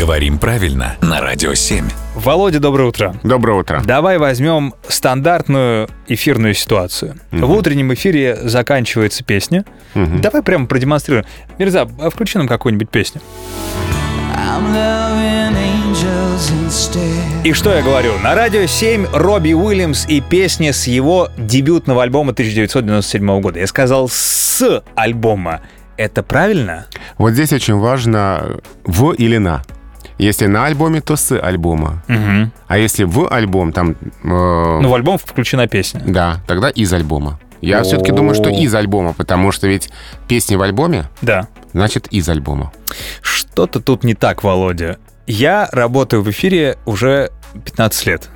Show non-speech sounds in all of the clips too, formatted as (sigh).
Говорим правильно на Радио 7. Володя, доброе утро. Доброе утро. Давай возьмем стандартную эфирную ситуацию. В утреннем эфире заканчивается песня. Давай прямо продемонстрируем. Мирза, а включи нам какую-нибудь песню. И что я говорю? На радио 7 Робби Уильямс и песня с его дебютного альбома 1997 года. Я сказал с альбома. Это правильно? Вот здесь очень важно в или на. Если на альбоме, то с альбома. Угу. А если в альбом, там... э, Ну, в альбом включена песня. Да, тогда из альбома. Я О. все-таки думаю, что из альбома, потому что ведь песни в альбоме, Да. значит, из альбома. Что-то тут не так, Володя. Я работаю в эфире уже 15 лет.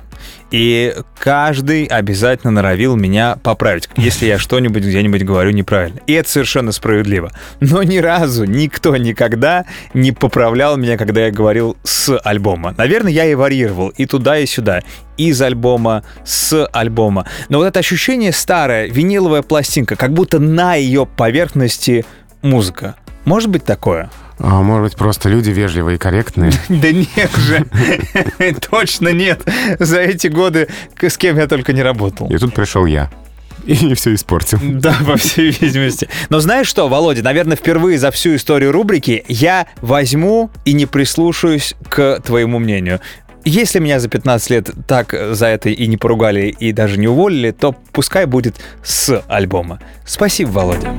И каждый обязательно норовил меня поправить, если я что-нибудь где-нибудь говорю неправильно. И это совершенно справедливо. Но ни разу никто никогда не поправлял меня, когда я говорил с альбома. Наверное, я и варьировал и туда, и сюда. Из альбома, с альбома. Но вот это ощущение старое, виниловая пластинка, как будто на ее поверхности музыка. Может быть такое? А, может быть, просто люди вежливые и корректные. (laughs) Да нет же, (laughs) точно нет. За эти годы с кем я только не работал. И тут пришел я. И все испортил. (laughs) Да, по всей видимости. Но знаешь что, Володя, наверное, впервые за всю историю рубрики я возьму и не прислушаюсь к твоему мнению. Если меня за 15 лет так за это и не поругали, и даже не уволили, то пускай будет с альбома. Спасибо, Володя.